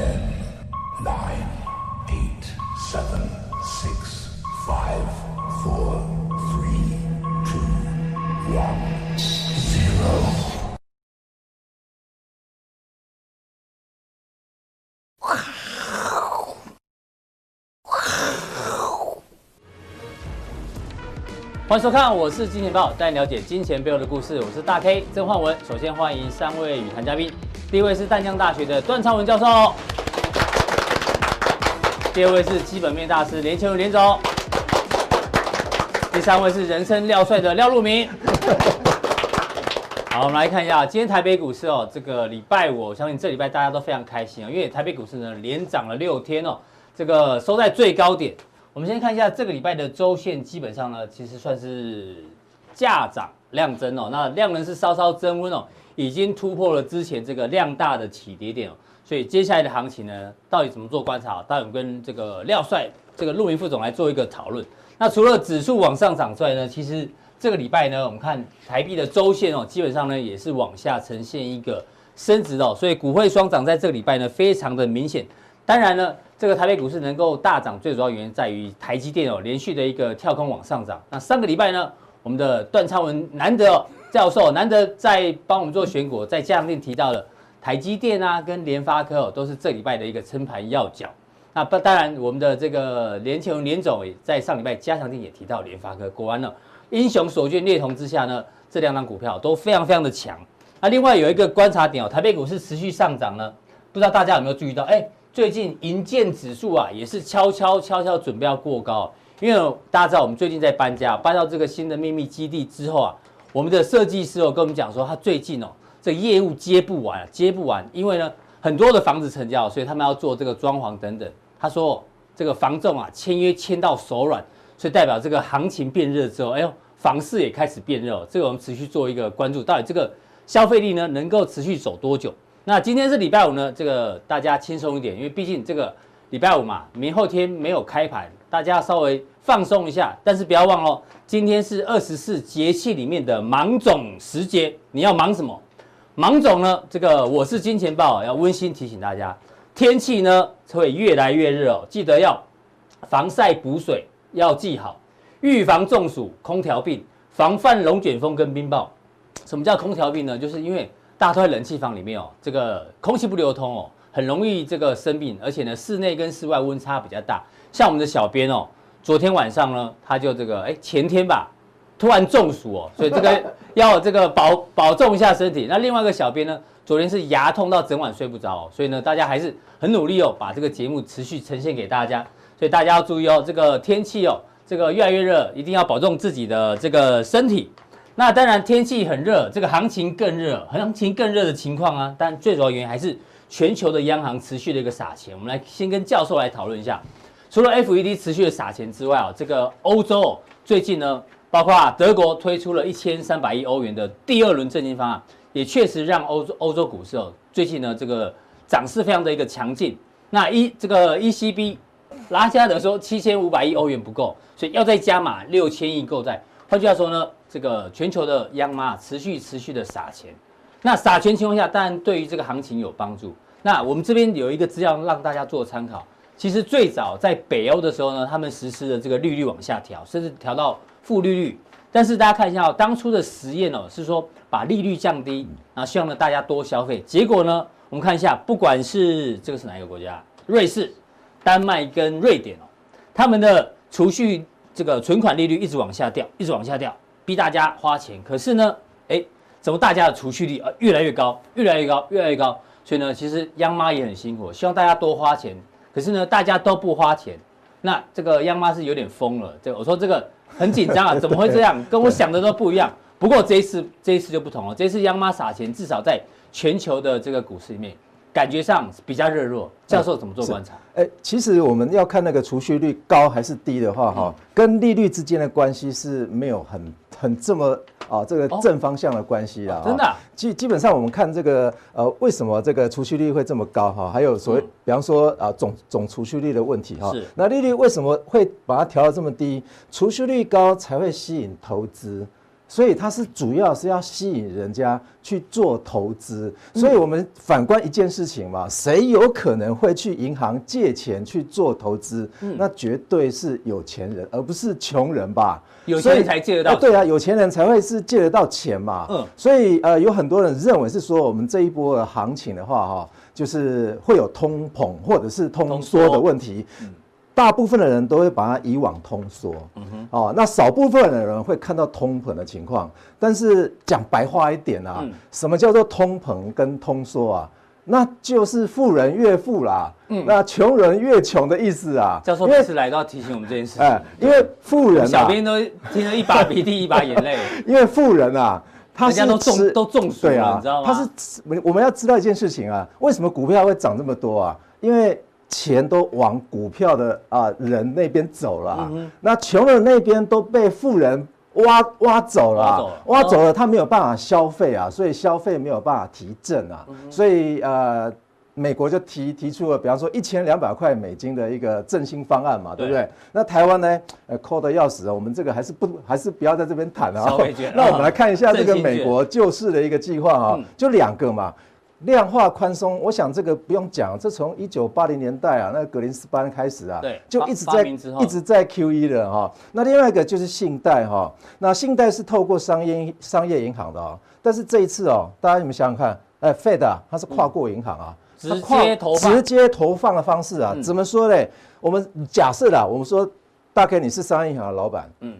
Okay. 欢迎收看，我是金钱豹，带你了解金钱背后的故事。我是大 K 曾焕文。首先欢迎三位语谈嘉宾，第一位是淡江大学的段昌文教授，第二位是基本面大师连干文连总，第三位是人生廖帅的廖路明。好，我们来看一下今天台北股市哦，这个礼拜五，我相信这礼拜大家都非常开心啊，因为台北股市呢连涨了六天哦，这个收在最高点。我们先看一下这个礼拜的周线，基本上呢，其实算是价涨量增哦。那量能是稍稍增温哦，已经突破了之前这个量大的起跌点哦。所以接下来的行情呢，到底怎么做观察？待会我跟这个廖帅、这个路明副总来做一个讨论。那除了指数往上涨之外呢，其实这个礼拜呢，我们看台币的周线哦，基本上呢也是往下呈现一个升值哦。所以股汇双涨在这个礼拜呢，非常的明显。当然呢，这个台北股市能够大涨，最主要原因在于台积电哦连续的一个跳空往上涨。那上个礼拜呢，我们的段昌文难得哦教授难得在帮我们做选股，在加强錠提到了台积电啊跟联发科哦都是这礼拜的一个撑盘要角。那不当然，我们的这个连干文连总也在上礼拜加强錠也提到联发科，果然呢英雄所见略同之下呢，这两档股票都非常非常的强。那另外有一个观察点哦，台北股市持续上涨呢，不知道大家有没有注意到？哎。最近银建指数啊，也是悄悄悄悄准备要过高，因为大家知道我们最近在搬家，搬到这个新的秘密基地之后啊，我们的设计师哦跟我们讲说，他最近哦这业务接不完，接不完，因为呢很多的房子成交，所以他们要做这个装潢等等。他说这个房仲啊签约签到手软，所以代表这个行情变热之后，哎呦房市也开始变热，这个我们持续做一个关注，到底这个消费力呢能够持续走多久？那今天是礼拜五呢，这个大家轻松一点，因为毕竟这个礼拜五嘛，明后天没有开盘，大家稍微放松一下。但是不要忘了，今天是二十四节气里面的芒种时节，你要忙什么？芒种呢？这个我是金钱爆，要温馨提醒大家，天气呢会越来越热哦，记得要防晒补水，要记好，预防中暑、空调病，防范龙卷风跟冰雹。什么叫空调病呢？就是因为大家都在冷气房里面哦，这个空气不流通哦，很容易这个生病，而且呢，室内跟室外温差比较大。像我们的小编哦，昨天晚上呢，他就这个哎前天吧，突然中暑哦，所以这个要这个保保重一下身体。那另外一个小编呢，昨天是牙痛到整晚睡不着，所以呢，大家还是很努力哦，把这个节目持续呈现给大家。所以大家要注意哦，这个天气哦，这个越来越热，一定要保重自己的这个身体。那当然，天气很热，这个行情更热，行情更热的情况啊。但最主要原因还是全球的央行持续的一个撒钱。我们来先跟教授来讨论一下，除了 FED 持续的撒钱之外啊，这个欧洲最近呢，包括德国推出了一千三百亿欧元的第二轮振兴方案，也确实让欧洲欧洲股市哦，最近呢这个涨势非常的一个强劲。那一这个 ECB 拉加德说七千五百亿欧元不够，所以要再加码六千亿购债。换句话说呢？这个全球的央妈持续持续的撒钱，那撒钱情况下，当然对于这个行情有帮助。那我们这边有一个资料让大家做参考。其实最早在北欧的时候呢，他们实施的这个利率往下调，甚至调到负利率。但是大家看一下哦，当初的实验哦是说把利率降低，然后希望呢大家多消费。结果呢，我们看一下，不管是这个是哪一个国家，瑞士、丹麦跟瑞典哦，他们的储蓄这个存款利率一直往下掉，一直往下掉。逼大家花钱，可是呢，哎，怎么大家的储蓄率啊越来越高，越来越高，越来越高？所以呢，其实央妈也很辛苦，希望大家多花钱。可是呢，大家都不花钱，那这个央妈是有点疯了。这我说这个很紧张啊，怎么会这样？跟我想的都不一样。不过这一次，这一次就不同了。这一次央妈撒钱，至少在全球的这个股市里面。感觉上比较热络，教授怎么做观察？哎，其实我们要看那个储蓄率高还是低的话，哈，跟利率之间的关系是没有很很这么啊这个正方向的关系啦。真的？基基本上我们看这个呃，为什么这个储蓄率会这么高哈？还有所谓，比方说啊总总储蓄率的问题哈。是。那利率为什么会把它调到这么低？储蓄率高才会吸引投资。所以它是主要是要吸引人家去做投资。所以我们反观一件事情嘛，谁有可能会去银行借钱去做投资？那绝对是有钱人，而不是穷人吧？有钱人才借得到钱。对啊，有钱人才会是借得到钱嘛。嗯，所以呃，有很多人认为是说，我们这一波的行情的话，哈，就是会有通膨或者是通缩的问题。大部分的人都会把它以往通缩，嗯哼，哦，那少部分的人会看到通膨的情况。但是讲白话一点啊，嗯、什么叫做通膨跟通缩啊？那就是富人越富啦，嗯，那穷人越穷的意思啊。教授每次来都要提醒我们这件事情，哎，因为富人、啊，小编都听了一把鼻涕一把眼泪，因为富人啊，他是都中都中暑了，啊、你知道吗？他是我们要知道一件事情啊，为什么股票会涨这么多啊？因为钱都往股票的啊人那边走了，嗯、那穷人那边都被富人挖挖走了，挖走了，挖走了，他没有办法消费啊，所以消费没有办法提振啊，嗯、所以呃，美国就提提出了，比方说一千两百块美金的一个振兴方案嘛，对。不对？那台湾呢，呃，抠的要死啊，我们这个还是不还是不要在这边谈啊。那我们来看一下这个美国救市的一个计划啊，嗯、就两个嘛。量化宽松，我想这个不用讲，这从一九八零年代啊，那格林斯潘开始啊，对，就一直在一直在 QE 的哈。那另外一个就是信贷哈，那信贷是透过商业商业银行的啊，但是这一次哦，大家你们想想看，哎，Fed 啊，它是跨过银行啊，直接投直接投放的方式啊，怎么说呢？我们假设啦，我们说大概你是商业银行的老板，嗯，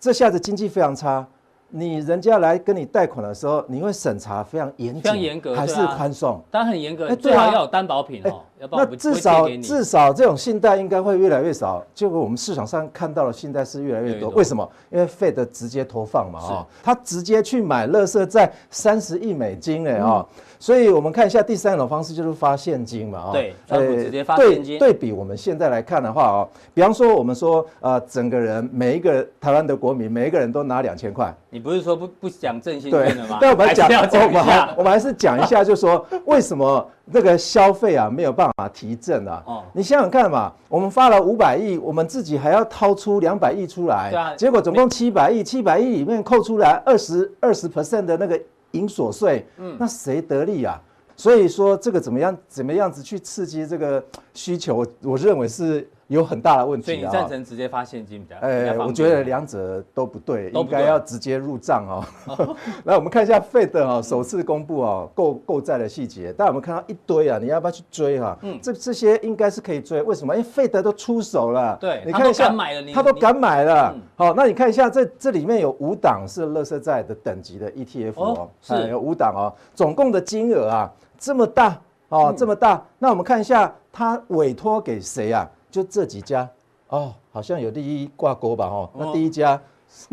这下子经济非常差。你人家来跟你贷款的时候，你会审查非常严谨，非常严格，还是宽松？当然很严格，最好要有担保品哦。那至少至少这种信贷应该会越来越少。结果我们市场上看到的信贷是越来越多。为什么？因为 Fed 直接投放嘛，哈，他直接去买乐色债三十亿美金哎啊。所以我们看一下第三种方式，就是发现金嘛，啊，对，直接发现金。对比我们现在来看的话哦，比方说我们说呃，整个人每一个台湾的国民，每一个人都拿两千块。你不是说不不讲振兴券的吗？对，我们讲，我们我们还是讲一下，就是说为什么那个消费啊没有办法提振啊？哦，你想想看嘛，我们发了五百亿，我们自己还要掏出两百亿出来，对啊，结果总共七百亿，七百亿里面扣出来二十二十 percent 的那个。营所税，嗯，那谁得利啊？所以说这个怎么样，怎么样子去刺激这个需求？我我认为是。有很大的问题，所以你赞成直接发现金比较？哎，我觉得两者都不对，应该要直接入账哦。来，我们看一下 Fed 啊，首次公布哦购购债的细节，但我们看到一堆啊，你要不要去追哈？嗯，这这些应该是可以追，为什么？因为 Fed 都出手了，对，你看一下，他都敢买了。好，那你看一下，这这里面有五档是垃圾债的等级的 ETF 哦，是有五档哦，总共的金额啊这么大哦，这么大。那我们看一下，他委托给谁啊？就这几家哦，好像有第一挂钩吧？哦，那第一家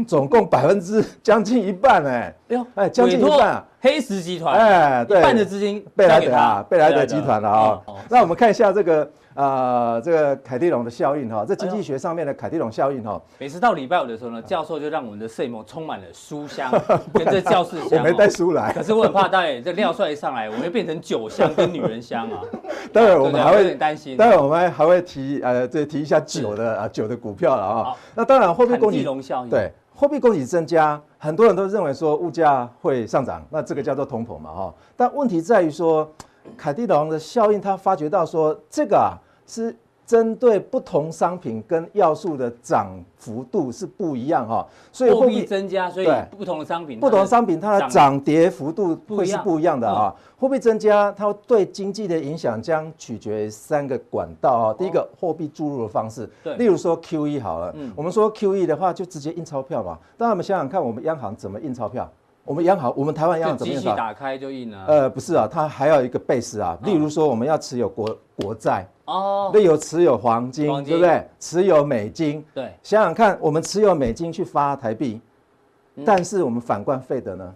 总共百分之将近一半哎，哎呦，哎，将近一半啊，黑石集团哎，对，一半的资金贝莱德啊，贝莱德集团了啊。那我们看一下这个。啊、呃，这个凯蒂龙的效应哈，在经济学上面的凯蒂龙效应哈，每次到礼拜五的时候呢，教授就让我们的摄影棚充满了书香，跟这教室香。我没带书来，可是我很怕，待会这廖帅一上来，我会变成酒香跟女人香啊。待会我们还会有点担心，待会我们还会提呃，这提一下酒的啊酒的股票了啊。好那当然货币供给对货币供给增加，很多人都认为说物价会上涨，那这个叫做通膨嘛哈。但问题在于说，凯蒂龙的效应，他发觉到说这个啊。是针对不同商品跟要素的涨幅度是不一样哈，所以货币增加，所以不同的商品，不同商品它的涨跌幅度会是不一样的啊。货币增加，它对经济的影响将取决于三个管道啊。第一个，货币注入的方式，例如说 QE 好了，我们说 QE 的话就直接印钞票嘛。当然我们想想看，我们央行怎么印钞票？我们央行，我们台湾央行怎么样？机器打开就印了。呃，不是啊，它还要一个 base 啊。例如说，我们要持有国国债。哦，那有持有黄金，对不对？持有美金，对，想想看，我们持有美金去发台币，嗯、但是我们反观费德呢？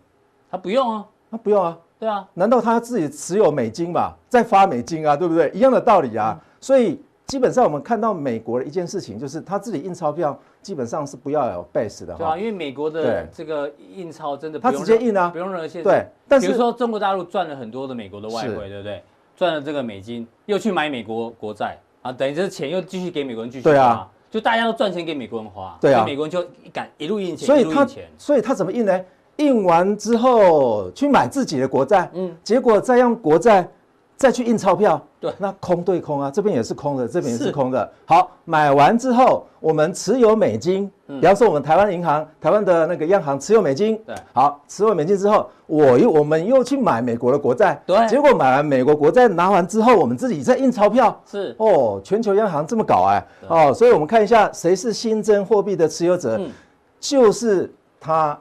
他不用啊，他不用啊，对啊，难道他自己持有美金嘛，再发美金啊，对不对？一样的道理啊。嗯、所以基本上我们看到美国的一件事情，就是他自己印钞票基本上是不要有 base 的，对啊，因为美国的这个印钞真的他直接印啊，不用任何限制。对，但是比如说中国大陆赚了很多的美国的外汇，对不对？赚了这个美金，又去买美国国债。啊，等于这钱又继续给美国人继续对啊，就大家都赚钱给美国人花，对啊，美国人就一敢一路印钱，所以他所以他怎么印呢？印完之后去买自己的国债，嗯，结果再用国债再去印钞票，对，那空对空啊，这边也是空的，这边也是空的。好，买完之后，我们持有美金，比方说我们台湾银行、台湾的那个央行持有美金，对，好，持有美金之后，我又我们又去买美国的国债，对，结果买完美国国债拿完之后，我们自己再印钞票，是。哦，全球央行这么搞哎，哦，所以我们看一下谁是新增货币的持有者，就是他。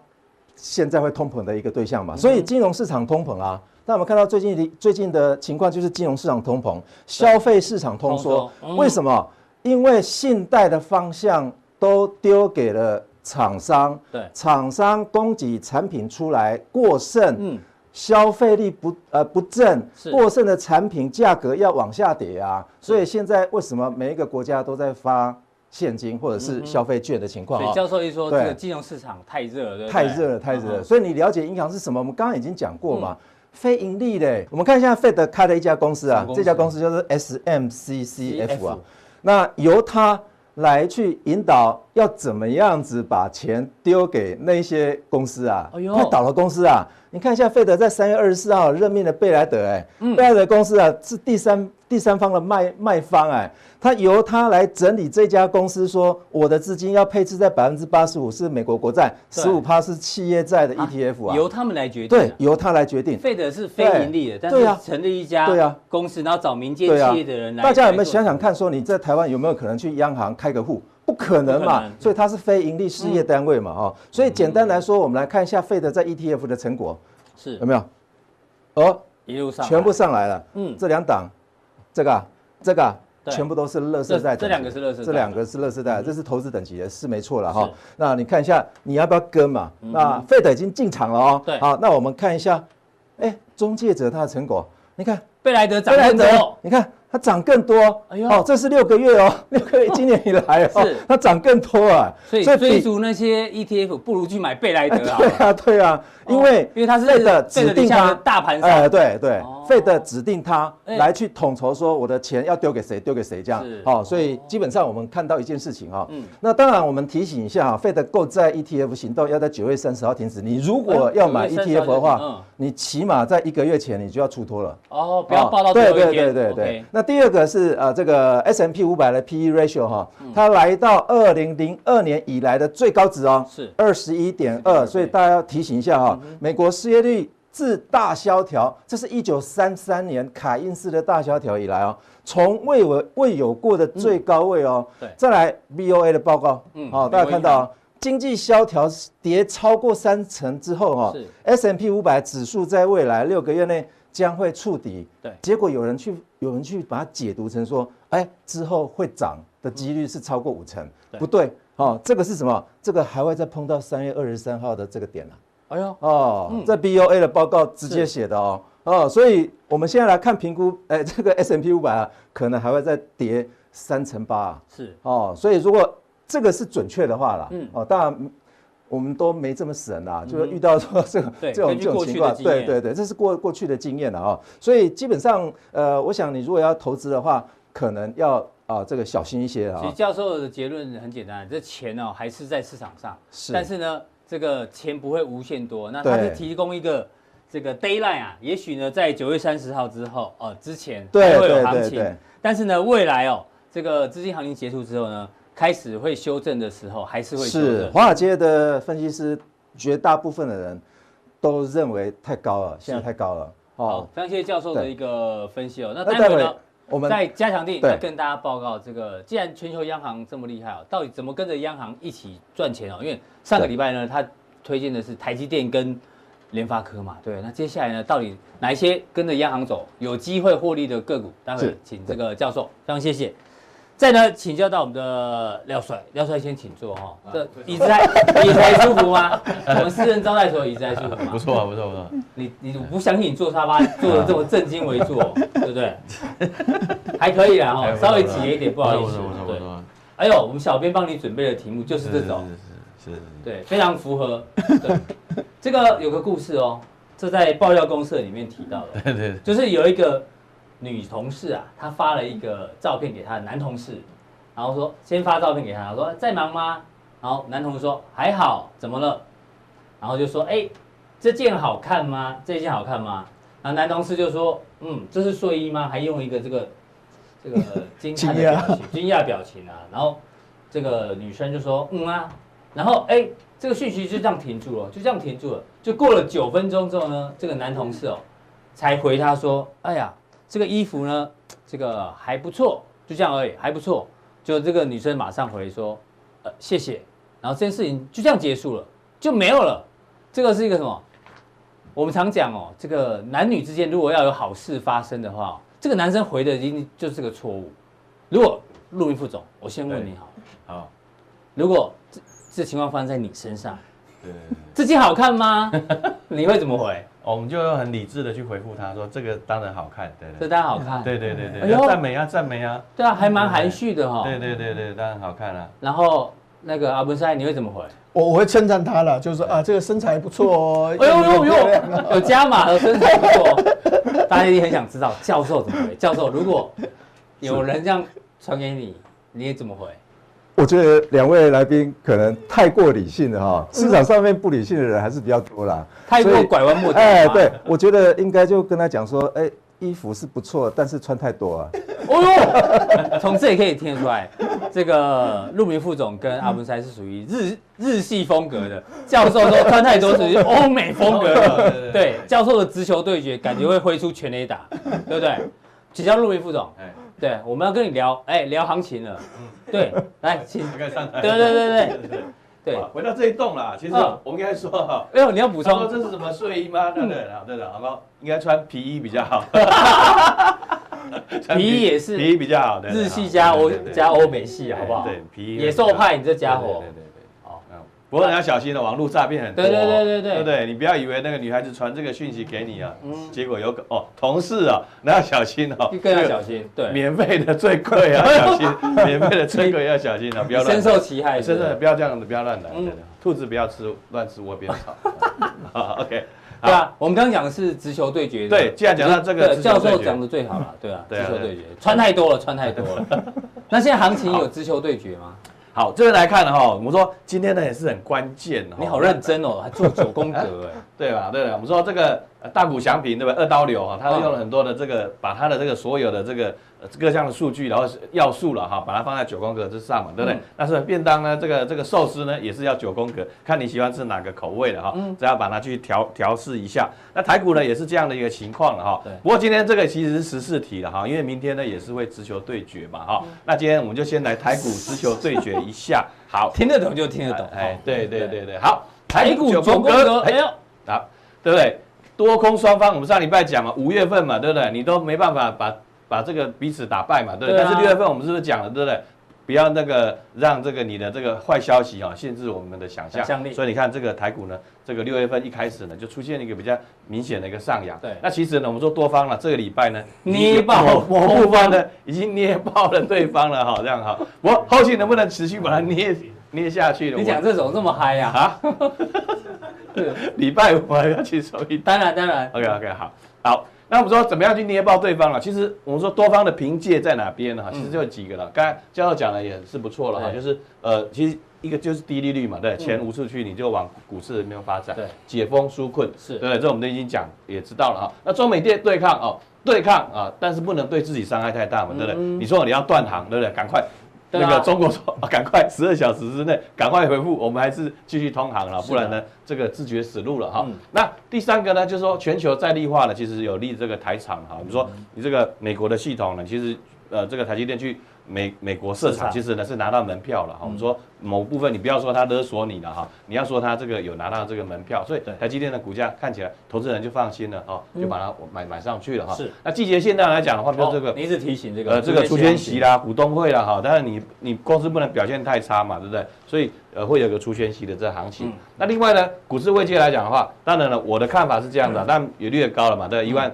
现在会通膨的一个对象嘛，所以金融市场通膨啊。那我们看到最近的最近的情况就是金融市场通膨，消费市场通缩。为什么？因为信贷的方向都丢给了厂商，对，厂商供给产品出来过剩，嗯，消费力不呃不振，过剩的产品价格要往下跌啊。所以现在为什么每一个国家都在发？现金或者是消费券的情况，所以教授一说，这个金融市场太热了，太热了，太热了。所以你了解银行是什么？我们刚刚已经讲过嘛，非盈利的。我们看一下 Fed 开的一家公司啊，这家公司就是 SMCCF 啊，那由它来去引导，要怎么样子把钱丢给那些公司啊，快倒了公司啊。你看一下，费德在三月二十四号任命的贝莱德，哎，贝莱德公司啊是第三第三方的卖卖方，哎，他由他来整理这家公司，说我的资金要配置在百分之八十五是美国国债，十五趴是企业债的 ETF 啊，由他们来决定，对，由他来决定。费德是非盈利的，但是成立一家对啊公司，然后找民间企业的人来。大家有没有想想看，说你在台湾有没有可能去央行开个户？不可能嘛，所以它是非盈利事业单位嘛，哈，所以简单来说，我们来看一下费德在 ETF 的成果。是有没有？哦，一路上全部上来了。嗯，这两档，这个这个全部都是垃圾债。这两个是垃圾，这两个是垃圾债，这是投资等级的，是没错了哈。那你看一下，你要不要跟嘛？那费德已经进场了哦。对，好，那我们看一下，哎，中介者他的成果，你看贝莱德涨很多，你看。它涨更多，哎呦，哦，这是六个月哦，六个月今年以来哦，是。它涨更多啊，所以追逐那些 ETF 不如去买贝莱德啊，对啊，对啊，因为因为它是费德指定它大盘上，哎，对对，费德指定它来去统筹说我的钱要丢给谁，丢给谁这样，好，所以基本上我们看到一件事情哈，嗯，那当然我们提醒一下哈，费德购债 ETF 行动要在九月三十号停止，你如果要买 ETF 的话，你起码在一个月前你就要出脱了，哦，不要报到对对对对对，那第二个是呃这个 S M P 五百的 PE ratio 哈，它来到二零零二年以来的最高值哦，是。二十一点二，所以大家要提醒一下哈，美国失业率自大萧条，这是一九三三年凯因斯的大萧条以来哦，从未有未有过的最高位哦。对，再来 BOA 的报告，嗯，好，大家看到经济萧条跌超过三成之后哈，S M P 五百指数在未来六个月内。将会触底，对，结果有人去有人去把它解读成说，哎，之后会涨的几率是超过五成，不对，哦，这个是什么？这个还会再碰到三月二十三号的这个点了，哎呦，哦，这 BOA 的报告直接写的哦，哦，所以我们现在来看评估，哎，这个 S M P 五百啊，可能还会再跌三成八，是，哦，所以如果这个是准确的话啦，嗯，哦，当然。我们都没这么神啦，就是遇到说这个 这种这种情况，对对对，这是过过去的经验了啊。所以基本上，呃，我想你如果要投资的话，可能要啊这个小心一些啊。其实教授的结论很简单，这钱呢还是在市场上，是，但是呢，这个钱不会无限多。那他是提供一个这个 deadline 啊，也许呢在九月三十号之后哦之前才会有行情，但是呢未来哦这个资金行情结束之后呢。开始会修正的时候，还是会修正。是华尔街的分析师，绝大部分的人都认为太高了，现在太高了。好，非常谢谢教授的一个分析哦。那待会呢，我们在加强地再跟大家报告这个，既然全球央行这么厉害哦，到底怎么跟着央行一起赚钱哦？因为上个礼拜呢，他推荐的是台积电跟联发科嘛，对。那接下来呢，到底哪一些跟着央行走，有机会获利的个股？待会请这个教授，非常谢谢。再呢，请教到我们的廖帅，廖帅先请坐哈。这椅子还椅子还舒服吗？我们私人招待所椅子还舒服吗？不错啊，不错不错。你你不相信你坐沙发坐的这么正襟危坐，对不对？还可以啦哈，稍微挤了一点，不好意思。对。哎呦，我们小编帮你准备的题目就是这种，是是是，对，非常符合。对，这个有个故事哦，这在爆料公社里面提到的，对对，就是有一个。女同事啊，她发了一个照片给她的男同事，然后说先发照片给他，说在忙吗？然后男同事说还好，怎么了？然后就说哎，这件好看吗？这件好看吗？然后男同事就说嗯，这是睡衣吗？还用一个这个 这个惊讶的表情，惊讶表情啊。然后这个女生就说嗯啊，然后哎，这个讯息就这样停住了，就这样停住了。就过了九分钟之后呢，这个男同事哦才回她说哎呀，这个衣服呢，这个还不错，就这样而已，还不错。就这个女生马上回说呃谢谢，然后这件事情就这样结束了，就没有了。这个是一个什么？我们常讲哦，这个男女之间如果要有好事发生的话，这个男生回的一定就是个错误。如果陆明副总，我先问你好，好，如果这这情况发生在你身上，对，这件好看吗？你会怎么回？我们就很理智的去回复他说，这个当然好看，对对，这当然好看，对对对对，要赞美啊赞美啊，对啊，还蛮含蓄的哈，对对对对，当然好看了。然后那个阿文塞，你会怎么回？我我会称赞他了，就是说啊，这个身材不错哦，哎呦呦呦，有加码的身材不错，大家一定很想知道教授怎么回。教授，如果有人这样传给你，你也怎么回？我觉得两位来宾可能太过理性了哈，市场上面不理性的人还是比较多啦，太过拐弯抹角。哎，对，我觉得应该就跟他讲说，哎，衣服是不错，但是穿太多啊。哦呦，从这里可以听得出来，这个陆明副总跟阿文塞是属于日日系风格的，教授说穿太多属于 欧美风格的。对，教授的直球对决感觉会挥出全垒打，对不对？请教陆明副总。对，我们要跟你聊，哎，聊行情了。嗯，对，来，请。对对对对对对。回到这一栋啦，其实我们应该说哈，哎呦，你要补充，说这是什么睡衣吗？对对对对，好吗？应该穿皮衣比较好。皮衣也是，皮衣比较好的，日系加欧加欧美系，好不好？对，皮衣。野兽派，你这家伙。不过你要小心了，网络诈骗很多。对对对对对，对对？你不要以为那个女孩子传这个讯息给你啊，结果有哦同事啊，那要小心哦，更要小心。对，免费的最贵要小心，免费的最贵要小心啊，不要乱。深受其害，真的不要这样子，不要乱来。兔子不要吃乱吃窝边草。好，OK。对啊，我们刚刚讲的是直球对决。对，既然讲到这个，教授讲的最好了。对啊，直球对决，穿太多了，穿太多了。那现在行情有直球对决吗？好，这边来看了哈，我们说今天呢也是很关键。你好认真哦，还做九宫格 哎，对吧？对了，我们说这个大股祥平对不对？二刀流哈，他用了很多的这个，把他的这个所有的这个各项的数据，然后要素了哈，把它放在九宫格之上嘛，对不对？但是便当呢，这个这个寿司呢，也是要九宫格，看你喜欢吃哪个口味的哈，只要把它去调调试一下。那台股呢也是这样的一个情况了哈。对。不过今天这个其实是十四题了哈，因为明天呢也是会直球对决嘛哈。那今天我们就先来台股直球对决一下。好，听得懂就听得懂。哎，对对对对，好，台股九宫格，哎呦，好，对不对？多空双方，我们上礼拜讲嘛，五月份嘛，对不对？你都没办法把把这个彼此打败嘛，对不对？但是六月份我们是不是讲了，对不对？不要那个让这个你的这个坏消息啊限制我们的想象。所以你看这个台股呢，这个六月份一开始呢就出现了一个比较明显的一个上扬。对。那其实呢，我们说多方了，这个礼拜呢捏爆某部分呢已经捏爆了对方了哈，这样哈。我后期能不能持续把它捏捏下去呢？你讲这种这么嗨呀？啊？礼拜五还要去收益？当然当然。OK OK 好，好。那我们说怎么样去捏爆对方了？其实我们说多方的凭借在哪边呢？哈，其实就有几个了。刚才教授讲的也是不错了哈，就是呃，其实一个就是低利率嘛，对，钱无处去，你就往股市里面发展，对，解封纾困是，对，这我们都已经讲也知道了哈。那中美电对抗哦，对抗啊，但是不能对自己伤害太大嘛，对不对？你说你要断行，对不对？赶快。那个中国说，赶快 十二小时之内赶快回复，我们还是继续通航了，不然呢，这个自觉死路了哈。那第三个呢，就是说全球在地化呢，其实有利这个台厂哈。比如说你这个美国的系统呢，其实呃这个台积电去。美美国市场其实呢是拿到门票了哈，我们说某部分你不要说他勒索你了哈，你要说他这个有拿到这个门票，所以台积电的股价看起来投资人就放心了哈，就把它买买上去了哈。是。那季节性上来讲的话，比如这个，你一直提醒这个呃这个除权息啦、股东会啦哈，但是你你公司不能表现太差嘛，对不对？所以呃会有个除权息的这行情。那另外呢，股市位阶来讲的话，当然了，我的看法是这样的，但也略高了嘛，对，一万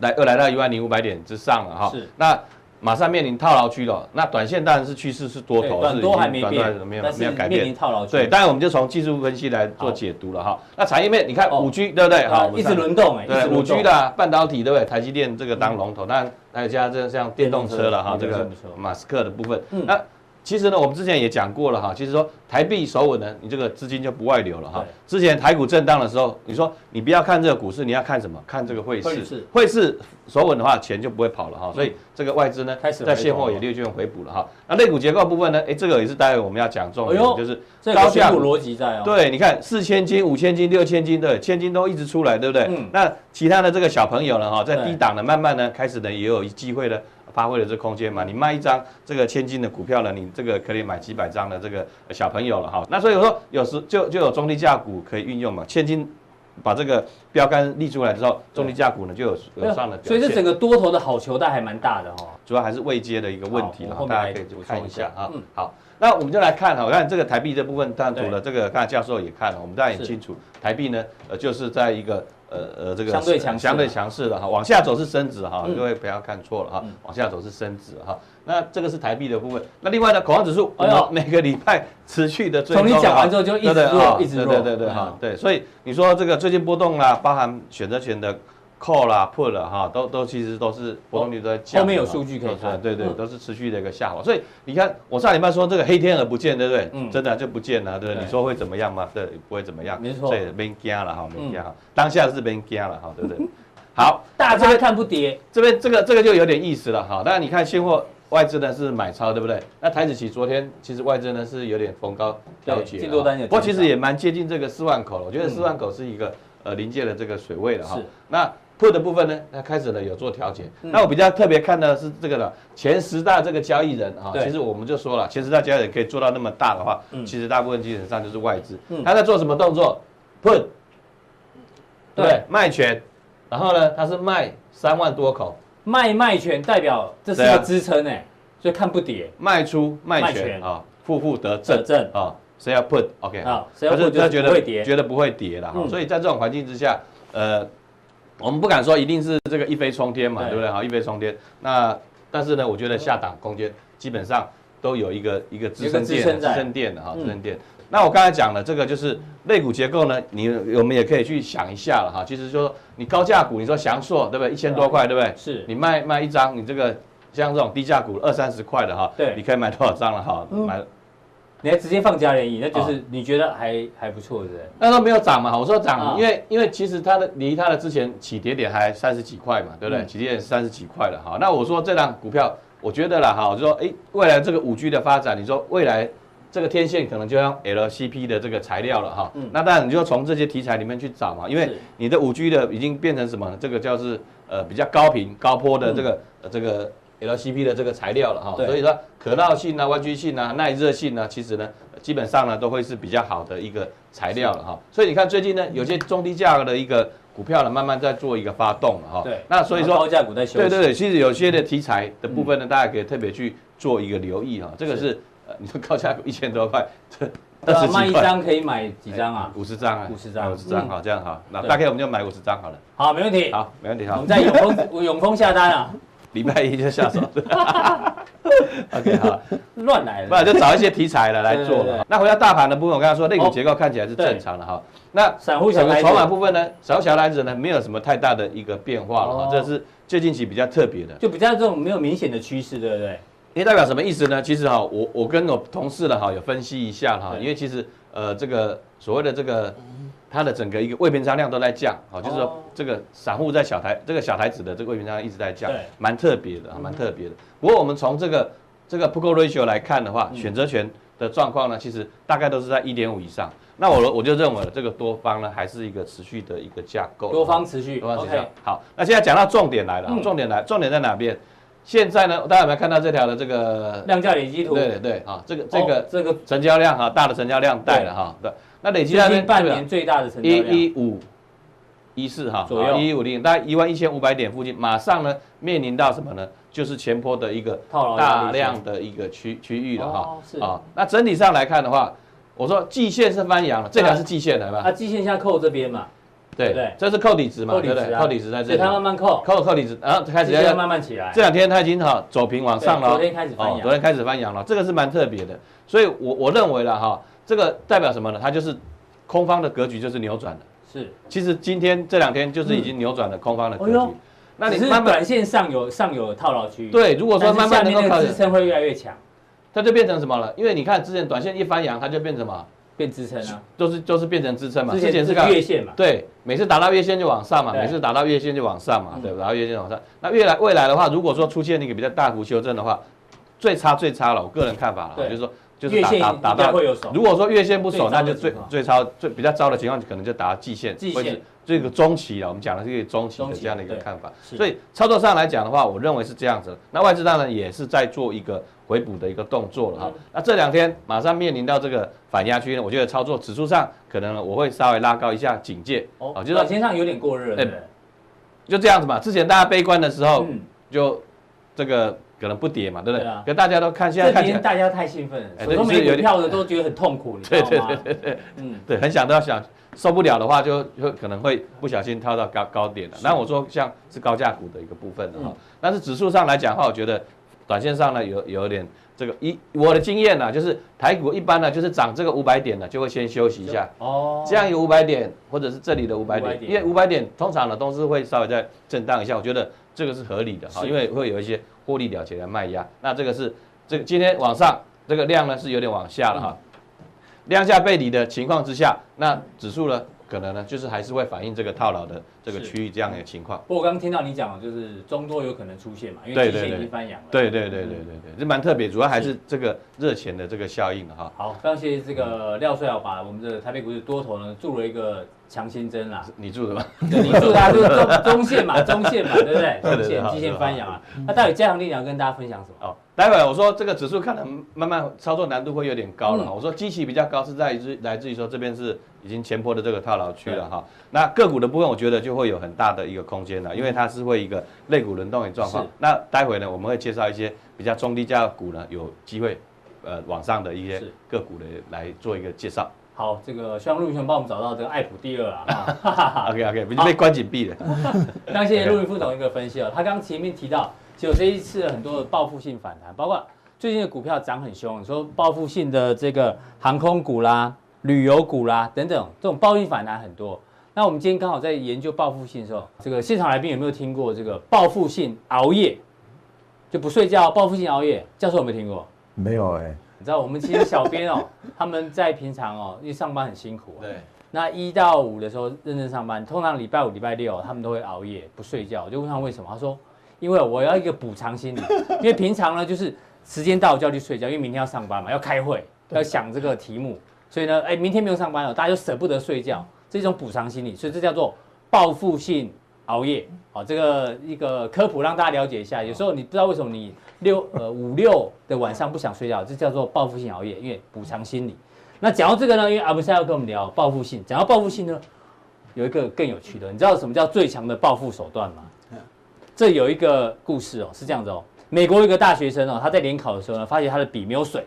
来又来到一万零五百点之上了哈。是。那马上面临套牢区了。那短线当然是趋势是多头，短多还没短多还没有，没有改变。套牢区。对，当然我们就从技术分析来做解读了哈。那产业面，你看五 G 对不对？好，一直轮动哎，对，五 G 的半导体对不对？台积电这个当龙头，那还有加这像电动车了哈，这个马斯克的部分，那。其实呢，我们之前也讲过了哈。其实说台币守稳呢，你这个资金就不外流了哈。之前台股震荡的时候，你说你不要看这个股市，你要看什么？看这个汇市。汇市守稳的话，钱就不会跑了哈。所以这个外资呢，在现货也略见回补了哈。那类股结构部分呢？哎，这个也是待会我们要讲重点，就是高价股逻辑在哦。对，你看四千金、五千金、六千金的千金都一直出来，对不对？嗯。那其他的这个小朋友呢？哈，在低档的慢慢呢，开始呢也有机会了。发挥了这空间嘛？你卖一张这个千金的股票呢，你这个可以买几百张的这个小朋友了哈。那所以说，有时就就有中低价股可以运用嘛。千金把这个标杆立出来之后，中低价股呢就有有上了表现。所以这整个多头的好球带还蛮大的哈。主要还是未接的一个问题了，大家可以看一下啊。嗯，好，那我们就来看哈，我看这个台币这部分，当然除了这个刚才教授也看了，我们大家也清楚，台币呢呃就是在一个。呃呃，这个相对强相对强势的哈，往下走是升值哈，各位不要看错了哈，往下走是升值哈。那这个是台币的部分。那另外呢，恐慌指数，哎呦，每个礼拜持续的追踪。从你讲完之后就一直弱，一直弱。对对对哈，对。所以你说这个最近波动啦，包含选择权的。Call 啦，put 了哈，都都其实都是波动率都在降。后面有数据可以看，对对，都是持续的一个下滑。所以你看，我上礼拜说这个黑天鹅不见，对不对？嗯，真的就不见了，对不对？你说会怎么样吗？对，不会怎么样。没错。所以没惊了哈，没惊哈。当下是没惊了哈，对不对？好，大家看不跌，这边这个这个就有点意思了哈。当然你看现货外资呢是买超，对不对？那台子期昨天其实外资呢是有点逢高调节，进多单也。不过其实也蛮接近这个四万口了，我觉得四万口是一个呃临界的这个水位了哈。那 put 的部分呢，那开始了有做调节。嗯、那我比较特别看的是这个的前十大这个交易人啊，其实我们就说了，前十大交易人可以做到那么大的话，嗯、其实大部分基本上就是外资。嗯、他在做什么动作？put，对，对？卖权，然后呢，他是卖三万多口，卖卖权代表这是个支撑哎，所以看不跌，卖出卖权啊，负负得正正。啊，谁要 put？OK。啊，谁要 put 就觉得觉得不会跌了哈，所以在这种环境之下，呃。我们不敢说一定是这个一飞冲天嘛，对不对？好，一飞冲天。那但是呢，我觉得下档空间基本上都有一个一个支撑垫，支撑垫的哈，支撑垫。那我刚才讲了这个就是类股结构呢，你我们也可以去想一下了哈。其实说你高价股，你说翔硕对不对？一千多块对不对？是。你卖卖一张，你这个像这种低价股二三十块的哈，对，你可以买多少张了哈？买。你还直接放嘉联益，那就是你觉得还还不错，是不是？那都没有涨嘛？我说涨，因为因为其实它的离它的之前起跌点还三十几块嘛，对不对？起跌点三十几块了哈。那我说这档股票，我觉得啦哈，我就说哎，未来这个五 G 的发展，你说未来这个天线可能就像 LCP 的这个材料了哈。那当然你就从这些题材里面去找嘛，因为你的五 G 的已经变成什么？这个叫是呃比较高频高坡的这个这个。LCP 的这个材料了哈，所以说可靠性啊、弯曲性啊、耐热性啊，其实呢，基本上呢都会是比较好的一个材料了哈。所以你看最近呢，有些中低价格的一个股票呢，慢慢在做一个发动了哈。对，那所以说高价股在休息。对对对，其实有些的题材的部分呢，大家可以特别去做一个留意哈。这个是呃，你说高价股一千多块，二十，卖一张可以买几张啊？五十张啊，五十张，五十张好，这样好，那大概我们就买五十张好了。好，没问题。好，没问题。好，我们在永丰永丰下单啊。礼拜一就下手，OK 好，乱来了，不然就找一些题材了来做了。那回到大盘的部分，我刚才说类股结构看起来是正常的哈。那散户小筹码部分呢，散户小台子呢，没有什么太大的一个变化了哈。这是最近期比较特别的，就比较这种没有明显的趋势，对不对？因为代表什么意思呢？其实哈，我我跟我同事了哈有分析一下哈，因为其实呃这个所谓的这个。它的整个一个未平仓量都在降，啊，就是说这个散户在小台这个小台子的这个未平仓量一直在降，蛮特别的，蛮特别的。不过我们从这个这个 Put Call Ratio 来看的话，选择权的状况呢，其实大概都是在一点五以上。那我我就认为这个多方呢还是一个持续的一个架构，多方持续，多方持续。好，那现在讲到重点来了，重点来，重点在哪边？现在呢，大家有没有看到这条的这个量价累积图？对对啊，这个这个这个成交量哈，大的成交量带了哈，对。那累计半年最大的成交量一一五一四哈左右一一五零，大概一万一千五百点附近，马上呢面临到什么呢？就是前坡的一个大量的一个区区域了哈。是啊，那整体上来看的话，我说季线是翻阳了，这条是季线来吧？啊，季线现在扣这边嘛？对对这是扣底值嘛，对不对？扣底值在这所以它慢，慢扣，扣扣底值，然后开始要慢慢起来。这两天它已经哈走平往上了昨天开始翻阳哦昨天开始翻阳了，这个是蛮特别的，所以我我认为了哈，这个代表什么呢？它就是空方的格局就是扭转了。是，其实今天这两天就是已经扭转了空方的格局那你慢慢短线上有上有套牢区域，对，如果说慢慢能够支撑会越来越强，它就变成什么了？因为你看之前短线一翻阳，它就变成什么？变支撑啊。都是都是变成支撑嘛。之前是月线嘛，对，每次打到月线就往上嘛，每次打到月线就往上嘛，嗯对不对？达到月线往上。那未来未来的话，如果说出现一个比较大幅修正的话，最差最差了，我个人看法了，对就是说就是打打打到会有手。如果说月线不守，那就最最超最比较糟的情况，可能就打到季线，季线这个中期了。我们讲的是一个中期的这样的一个看法。所以操作上来讲的话，我认为是这样子。那外资当然也是在做一个回补的一个动作了哈。嗯那这两天马上面临到这个反压区呢，我觉得操作指数上可能我会稍微拉高一下警戒哦，就是说短线上有点过热，对不对？就这样子嘛。之前大家悲观的时候，嗯，就这个可能不跌嘛，对不对？可大家都看现在这看起来，大家太兴奋了，哎手中对是有点没股票的都觉得很痛苦，你知道吗？嗯，对，很想都要想受不了的话就，就可能会不小心跳到高高点了。那我说像是高价股的一个部分的哈嗯，但是指数上来讲的话，我觉得短线上呢有有点这个一我的经验呢，就是台股一般呢就是涨这个五百点呢就会先休息一下，哦，这样有五百点或者是这里的五百500，点因为五百点通常呢都是会稍微再震荡一下，我觉得这个是合理的哈，因为会有一些获利了结的卖压。那这个是这个今天往上这个量呢是有点往下了哈，量价背离的情况之下，那指数呢可能呢就是还是会反映这个套牢的这个是区域这样的情况。不过我刚刚听到你讲就是中多有可能出现嘛，因为季线已经翻阳了。对对对对对对，这蛮特别，主要还是这个热钱的这个效应哈。好，非常谢谢这个廖帅啊，把我们的台北股市多头呢做了一个强心针啦。你住的吗？对，你住他就是中中线嘛，中线嘛，对不对？中线、基线翻扬啊。那到底加强力量跟大家分享什么？哦，待会我说这个指数可能慢慢操作难度会有点高了哈。嗯我说基期比较高是在于来自于说这边是已经前坡的这个套牢区了哈。那个股的部分我觉得就会有很大的一个空间了，因为它是会一个类股轮动的状况。那待会呢我们会介绍一些比较中低价股呢有机会呃往上的一些是个股的来做一个介绍。好，这个希望陆云雄帮我们找到这个爱普第二啊。哈哈哈 OK OK，被被关紧闭了。非常谢谢陆云副总一个分析哦。他刚刚前面提到，其实有这一次很多的报复性反弹，包括最近的股票涨很凶，你说报复性的这个航空股啦、旅游股啦等等，这种报复性反弹很多。那我们今天刚好在研究报复性的时候，这个现场来宾有没有听过这个报复性熬夜，就不睡觉，报复性熬夜？教授有没有听过？没有哎、你知道我们其实小编哦，他们在平常哦，因为上班很辛苦、啊，对，那一到五的时候认真上班，通常礼拜五、礼拜六他们都会熬夜不睡觉。我就问他为什么，他说因为我要一个补偿心理，因为平常呢就是时间到就要去睡觉，因为明天要上班嘛，要开会，要想这个题目，所以呢，哎，明天没有上班了，大家就舍不得睡觉，这种补偿心理，所以这叫做报复性熬夜。好，这个一个科普让大家了解一下。有时候你不知道为什么你六呃五六的晚上不想睡觉，这叫做报复性熬夜，因为补偿心理。那讲到这个呢，因为阿文赛要跟我们聊报复性，讲到报复性呢，有一个更有趣的，你知道什么叫最强的报复手段吗？这有一个故事哦，是这样子哦，美国有一个大学生哦，他在联考的时候呢，发现他的笔没有水，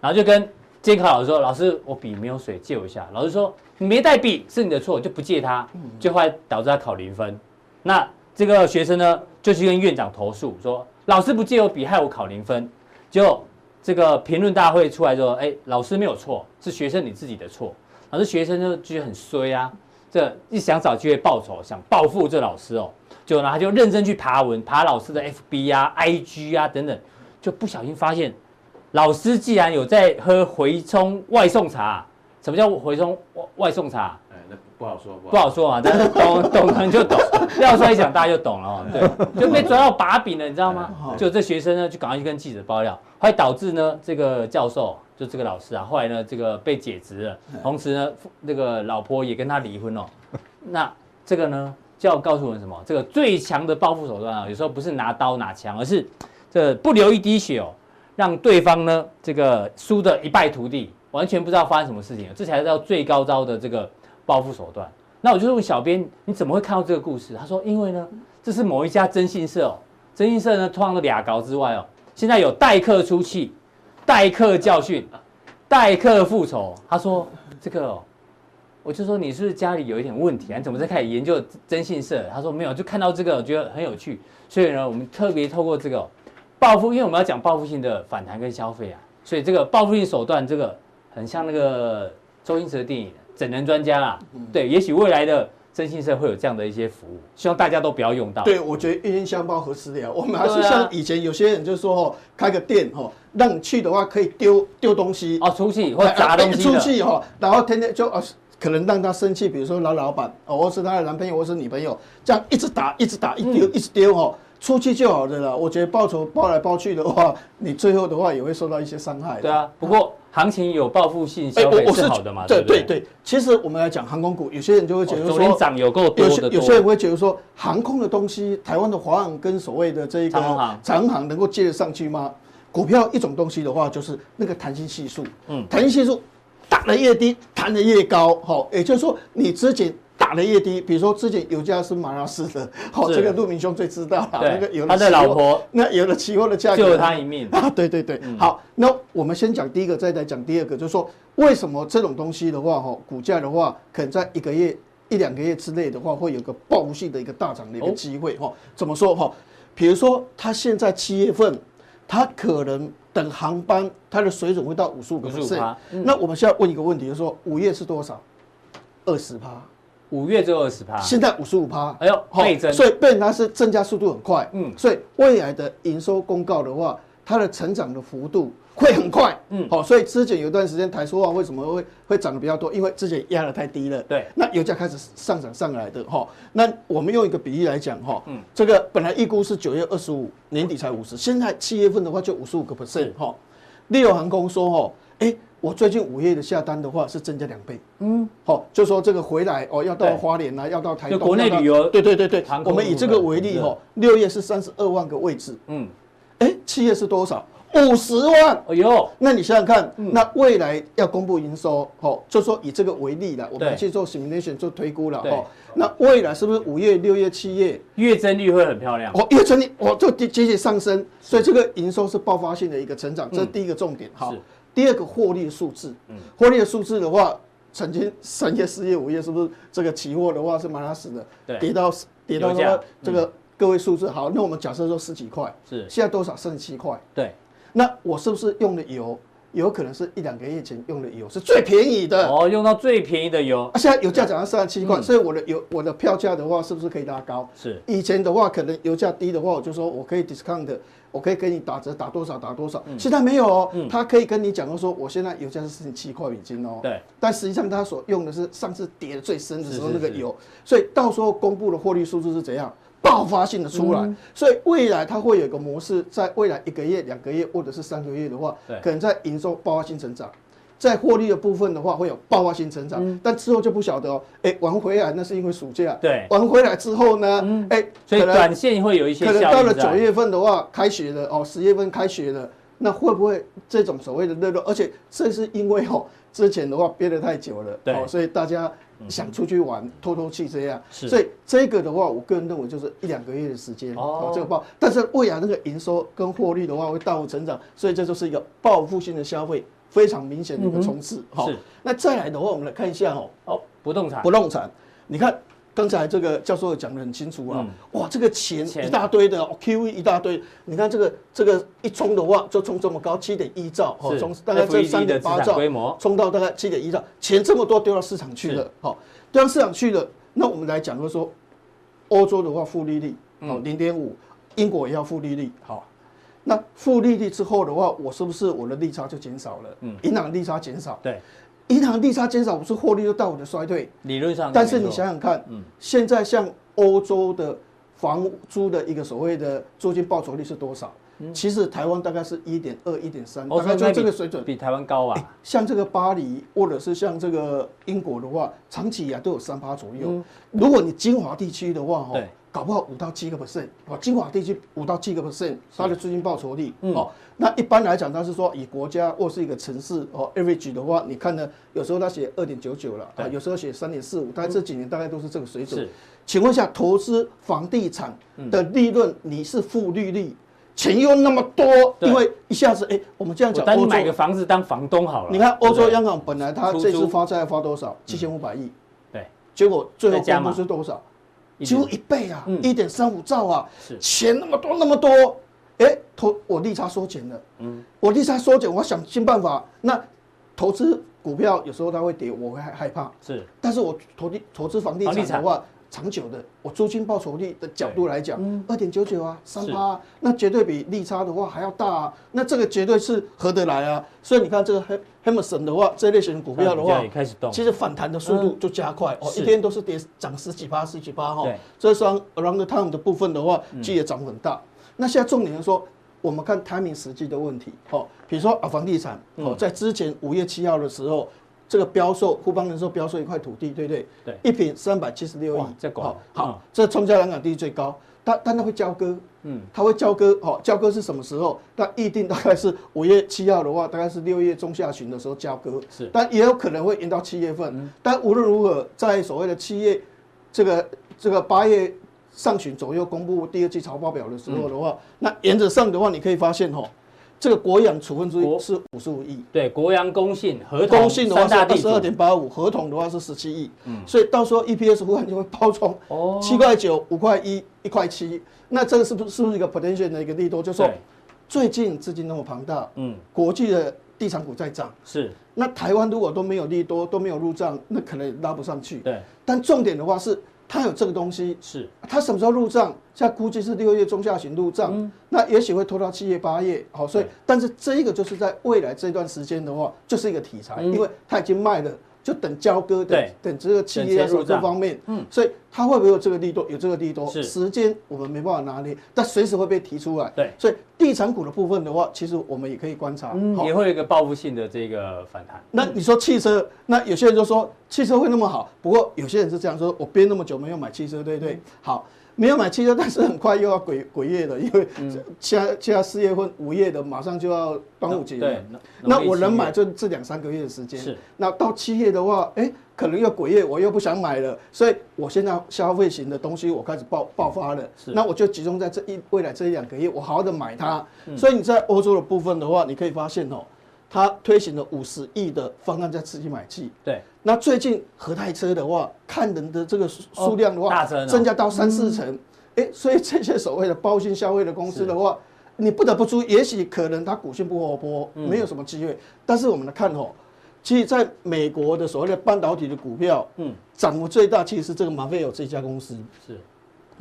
然后就跟监考老师说：“老师，我笔没有水，借我一下。”老师说：“你没带笔是你的错，就不借他。”就后来导致他考零分。那这个学生呢，就去跟院长投诉说：“老师不借我笔，害我考零分。”结果这个评论大会出来说：“哎，老师没有错，是学生你自己的错。”老师学生就觉得很衰啊，这一想找机会报仇，想报复这老师哦。结果呢，他就认真去爬文，爬老师的 FB 啊、IG 啊等等，就不小心发现，老师既然有在喝回冲外送茶。什么叫回冲外外送茶？那不好说，不好说嘛，但是懂 懂的人就懂，廖帅一讲大家就懂了哦。对，就被抓到把柄了，你知道吗？就这学生呢，就赶快去跟记者爆料，后来导致呢，这个教授就这个老师啊，后来呢，这个被解职了，同时呢，这个老婆也跟他离婚了。那这个呢，就要告诉我们什么？这个最强的报复手段啊，有时候不是拿刀拿枪，而是这不流一滴血哦，让对方呢这个输得一败涂地，完全不知道发生什么事情，这才叫最高招的这个报复手段。那我就问小编，你怎么会看到这个故事？他说，因为呢，这是某一家征信社哦，征信社呢，通常的俩高之外哦，现在有代客出气、代客教训、代客复仇。他说这个哦。我就说你是不是家里有一点问题啊？你怎么在开始研究征信社？他说没有，就看到这个我觉得很有趣，所以呢，我们特别透过这个报复，因为我们要讲报复性的反弹跟消费啊，所以这个报复性手段，这个很像那个周星驰的电影《整人专家》啦，对，也许未来的。征信社会有这样的一些服务，希望大家都不要用到。对，我觉得冤冤相报何时了？我们还是像以前有些人就说哦，开个店哦，让你去的话可以丢丢东西哦，出去或砸东西出去哈，然后天天就哦，可能让他生气，比如说老老板哦，或是他的男朋友或是女朋友，这样一直打一直打一丢一直丢哦。出去就好的了，我觉得报酬报来报去的话，你最后的话也会受到一些伤害。对啊，不过行情有报复性消费是好的嘛？对对对，其实我们来讲航空股，有些人就会觉得说，昨天涨有够多的多。有些人会觉得说，航空的东西，台湾的华航跟所谓的这一个长航能够接得上去吗？股票一种东西的话，就是那个弹性系数，嗯，弹性系数打得越低，弹得越高，好，也就是说你之前。打的越低，比如说之前油价是马拉斯的，好，这个陆明兄最知道了。那个有他的老婆，那有了期货的价格救了他一命 啊！对对对，好，那我们先讲第一个，再来讲第二个，就是说为什么这种东西的话，哈，股价的话，可能在一个月、一两个月之内的话，会有个报复性的一个大涨的一个机会，哈，怎么说哈？比如说他现在七月份，他可能等航班，它的水准会到五十五个 percent。那我们现在问一个问题，就是说五月是多少？二十趴。五月只有二十趴，现在五十五趴，哎呦，倍增，所以变它是增加速度很快，嗯，所以未来的营收公告的话，它的成长的幅度会很快，嗯，好，所以之前有一段时间台塑化为什么会会涨得比较多？因为之前压得太低了，对，那油价开始上涨上来的哈，那我们用一个比喻来讲哈，嗯，这个本来预估是九月二十五年底才五十，现在七月份的话就五十五个 percent 哈，利友航空说哈，哎。我最近五月的下单的话是增加两倍，嗯，好，就说这个回来哦，要到花莲啊，要到台东，国内旅游，对对对对，我们以这个为例哈，六月是三十二万个位置，嗯，哎，七月是多少？五十万，哎呦，那你想想看，那未来要公布营收，哦，就说以这个为例了，我们去做 simulation 做推估了，哦，那未来是不是五月、六月、七月？月增率会很漂亮？哦，月增率哦，就节节上升，所以这个营收是爆发性的一个成长，这是第一个重点，好。第二个获利的数字，获利的数字的话，曾经三月、四月、五月是不是这个期货的话是蛮拉死的？跌到跌到这个个位数字。好，那我们假设说十几块，是现在多少？三十七块。对，那我是不是用的油有可能是一两个月前用的油是最便宜的？哦，用到最便宜的油。啊，现在油价涨到三十七块，所以我的油我的票价的话是不是可以拉高？是。以前的话可能油价低的话，我就说我可以 discount。我可以给你打折，打多少打多少。现在没有哦，他可以跟你讲说，我现在油价是四十七块美金哦。对。但实际上他所用的是上次跌的最深的时候那个油，所以到时候公布的获利数字是怎样爆发性的出来。所以未来它会有一个模式，在未来一个月、两个月或者是三个月的话，可能在营收爆发性成长。在获利的部分的话，会有爆发性成长，嗯、但之后就不晓得哦。哎，玩回来那是因为暑假，对，玩回来之后呢，哎、嗯，所以短线会有一些，可能到了九月份的话，开学了哦，十月份开学了，那会不会这种所谓的热络？而且这是因为哦，之前的话憋得太久了，对，哦，所以大家想出去玩透透气这样，所以这个的话，我个人认为就是一两个月的时间哦，这个报，但是未来那个营收跟获利的话会大幅成长，所以这就是一个报复性的消费。非常明显的一个冲刺，好，那再来的话，我们来看一下哦，哦，不动产，不动产，你看刚才这个教授讲的很清楚啊，哇，这个钱一大堆的，QE 一大堆，你看这个这个一冲的话，就冲这么高，七点一兆，哦，从大概这三点八兆冲到大概七点一兆，钱这么多丢到市场去了，好，丢到市场去了，那我们来讲就是说，欧洲的话负利率，哦，零点五，英国也要负利率，好。那负利率之后的话，我是不是我的利差就减少了？嗯，银行利差减少，对，银行利差减少，不是获利就到我的衰退？理论上，但是你想想看，嗯，现在像欧洲的房租的一个所谓的租金报酬率是多少？嗯，其实台湾大概是一点二、一点三，大概就这个水准，比台湾高啊。像这个巴黎或者是像这个英国的话，长期以来都有三趴左右。如果你精华地区的话，哈。搞不好五到七个 percent，哦，金华地区五到七个 percent，它的租金报酬率，哦，那一般来讲，它是说以国家或是一个城市哦，average 的话，你看呢，有时候它写二点九九了，啊，有时候写三点四五，大概这几年大概都是这个水准。是，请问一下，投资房地产的利润，你是负利率，钱又那么多，因为一下子哎，我们这样讲，当你买个房子当房东好了。你看欧洲央行本来它这次发债发多少？七千五百亿，对，结果最后公布是多少？几乎一倍啊，一点三五兆啊，钱那么多那么多，哎，投我利差缩减了，嗯，我利差缩减，我想尽办法。那投资股票有时候它会跌，我会害害怕，是，但是我投地投资房地产的话。长久的，我租金报酬率的角度来讲，二点九九啊，三八，那绝对比利差的话还要大啊，那这个绝对是合得来啊。所以你看这个 Hammerson 的话，这类型的股票的话，其实反弹的速度就加快哦，一天都是跌涨十几趴、十几趴哈。这双 Around the Time 的部分的话，其实也涨很大。那现在重点是说，我们看 timing 时机的问题，哦，比如说啊，房地产哦，在之前五月七号的时候。这个标售富邦人寿标售一块土地，对不对？对，一平三百七十六亿，这好，好，这创下香港地最高。它但它会交割，嗯，它会交割，好，交割是什么时候？那预定大概是五月七号的话，大概是六月中下旬的时候交割，是，但也有可能会延到七月份。但无论如何，在所谓的七月这个这个八月上旬左右公布第二季财报表的时候的话，那原则上的话，你可以发现哈。这个国养处分之是五十五亿，对，国阳公信合同，公信的话是二十二点八五，合同的话是十七亿，嗯，所以到时候 EPS 忽然就会爆冲，哦，七块九、五块一、一块七，那这个是不是是不是一个 potential 的一个利多？就是说最近资金那么庞大，嗯，国际的地产股在涨，是，那台湾如果都没有利多，都没有入账，那可能拉不上去，对，但重点的话是。它有这个东西，是它什么时候入账？现在估计是六月中下旬入账，嗯、那也许会拖到七月八月。好，所以但是这一个就是在未来这段时间的话，就是一个题材，嗯、因为它已经卖了。就等交割，等等这个企业啊各方面，嗯，所以它会不会有这个利多？有这个利多，是时间我们没办法拿捏，但随时会被提出来。对，所以地产股的部分的话，其实我们也可以观察，嗯，也会有一个报复性的这个反弹。那你说汽车，那有些人就说汽车会那么好，不过有些人是这样说，我憋那么久没有买汽车，对不对？好。没有买汽车，但是很快又要鬼鬼月了，因为七七四月份、五月的马上就要端午节了。那我能买就这两三个月的时间。是，那到七月的话，哎，可能又鬼月，我又不想买了，所以我现在消费型的东西我开始爆爆发了。是，那我就集中在这一未来这一两个月，我好好的买它。所以你在欧洲的部分的话，你可以发现哦。他推行了五十亿的方案在刺激买气，对。那最近和泰车的话，看人的这个数量的话，增加到三四成，哎，所以这些所谓的包锌消费的公司的话，你不得不注意，也许可能它股性不活泼，没有什么机会。但是我们来看哦，其实在美国的所谓的半导体的股票，嗯，涨幅最大其实是这个马菲尔这家公司，是。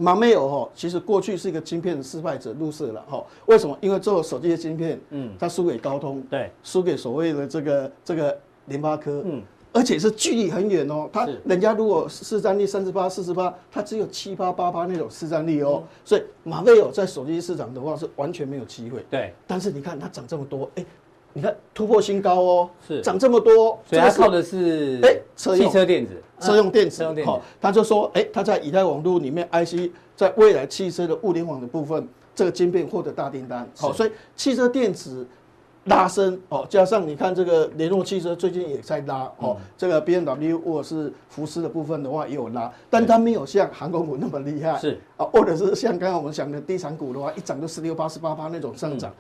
马没有哈，其实过去是一个晶片的失败者入社了哈。为什么？因为做手机的晶片，嗯，它输给高通，对，输给所谓的这个这个联发科，嗯，而且是距离很远哦。它人家如果市占率三十八、四十八，它只有七八八八那种市占率哦。所以马没有在手机市场的话是完全没有机会。对，但是你看它涨这么多，哎。你看突破新高哦，是。涨这么多，所以它靠的是哎，汽车电子，车用电子，好，他就说哎，他在以太网络里面 IC，在未来汽车的物联网的部分，这个晶片获得大订单，好，所以汽车电子拉升哦，加上你看这个联络汽车最近也在拉哦，这个 BMW 或者是福斯的部分的话也有拉，但它没有像航空股那么厉害，是。啊，或者是像刚刚我们讲的地产股的话，一涨就十六八十八八那种上涨。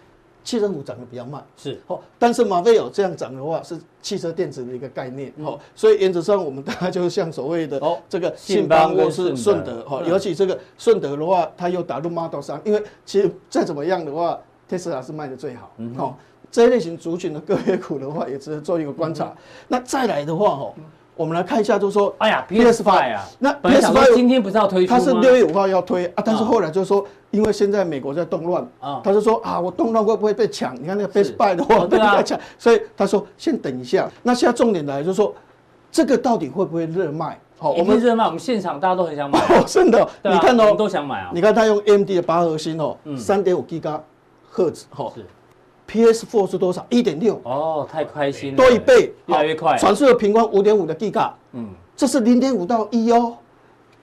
汽车股涨得比较慢，是。哦，但是马菲有这样涨的话，是汽车电子的一个概念。哦，所以原则上我们大概就是像所谓的哦，这个信邦或是顺德。哈，尤其这个顺德的话，它又打入 Model 三因为其实再怎么样的话，特斯拉是卖的最好，哦，这一类型族群的个别股的话，也值得做一个观察。那再来的话哦。我们来看一下，就是说，哎呀，PS Five 啊，那 PS Five 今天不是要推出吗？它是六月五号要推啊，但是后来就是说，因为现在美国在动乱啊，他就说啊，我动乱会不会被抢？你看那个 PS5 的话被人家抢，所以他说先等一下。那现在重点来就是说，这个到底会不会热卖？好，我们热卖，我们现场大家都很想买，真的，你看哦，都想买啊。你看他用 AMD 的八核心哦，三点五 Giga 赫兹，哈。PS4 是多少？一点六。哦，太开心了，多一倍，越来越快。传输的频宽五点五的 Giga，嗯，这是零点五到一哦，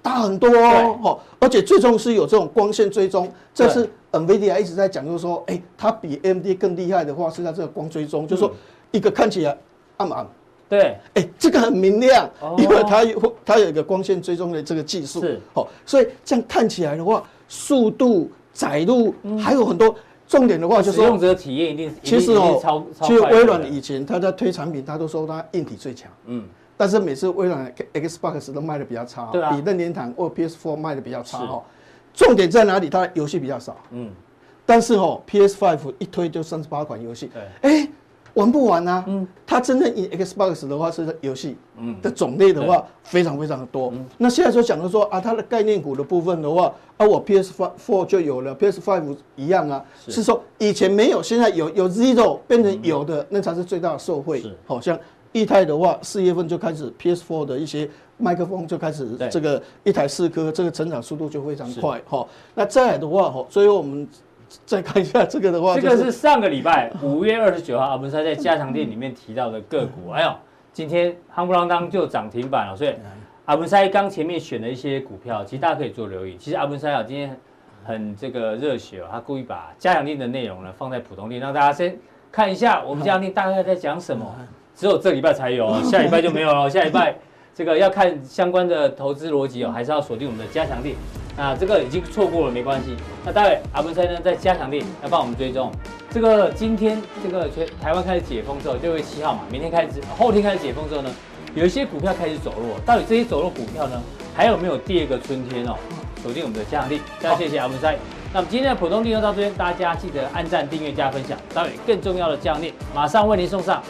大很多哦，哦而且最终是有这种光线追踪，这是 NVIDIA 一直在讲，就是说，哎、欸，它比 AMD 更厉害的话是在这个光追踪，嗯、就是说一个看起来暗暗，对，哎、欸，这个很明亮，哦、因为它有它有一个光线追踪的这个技术，是，好，所以这样看起来的话，速度、载入还有很多。重点的话就是使用者体验一定，其实哦，其实微软以前他在推产品，他都说他硬体最强，嗯，但是每次微软 Xbox 都卖的比较差，对啊，比任天堂或 PS4 卖的比较差哦。重点在哪里？它游戏比较少，嗯，但是哦，PS5 一推就三十八款游戏，对，哎。玩不完啊？嗯，它真正以 Xbox 的话是游戏，嗯，的种类的话非常非常的多。那现在就讲的说啊，它的概念股的部分的话，啊，我 PS Four 就有了，PS Five 一样啊，是说以前没有，现在有，有 Zero 变成有的，那才是最大的受惠。好像易泰的话，四月份就开始 PS Four 的一些麦克风就开始这个一台四颗，这个成长速度就非常快。哈，那再来的话，哈，所以我们。再看一下这个的话，这个是上个礼拜五月二十九号阿文山在加强店里面提到的个股。哎呦，今天夯不啷当就涨停板了。所以阿文山刚前面选了一些股票，其实大家可以做留意。其实阿文山啊，今天很这个热血哦，他故意把加强店的内容呢放在普通店，让大家先看一下我们加强店大概在讲什么。只有这礼拜才有，下礼拜就没有了。下礼拜这个要看相关的投资逻辑哦，还是要锁定我们的加强力。那这个已经错过了没关系。那待会阿文师呢，在加强力要帮我们追踪这个。今天这个全台湾开始解封之后，六月七号嘛，明天开始，后天开始解封之后呢，有一些股票开始走弱。到底这些走弱股票呢，还有没有第二个春天哦？锁定我们的加强錠。非常谢谢阿文师。那么今天的普通錠就到这边，大家记得按赞、订阅、加分享。待会更重要的加强錠马上为您送上。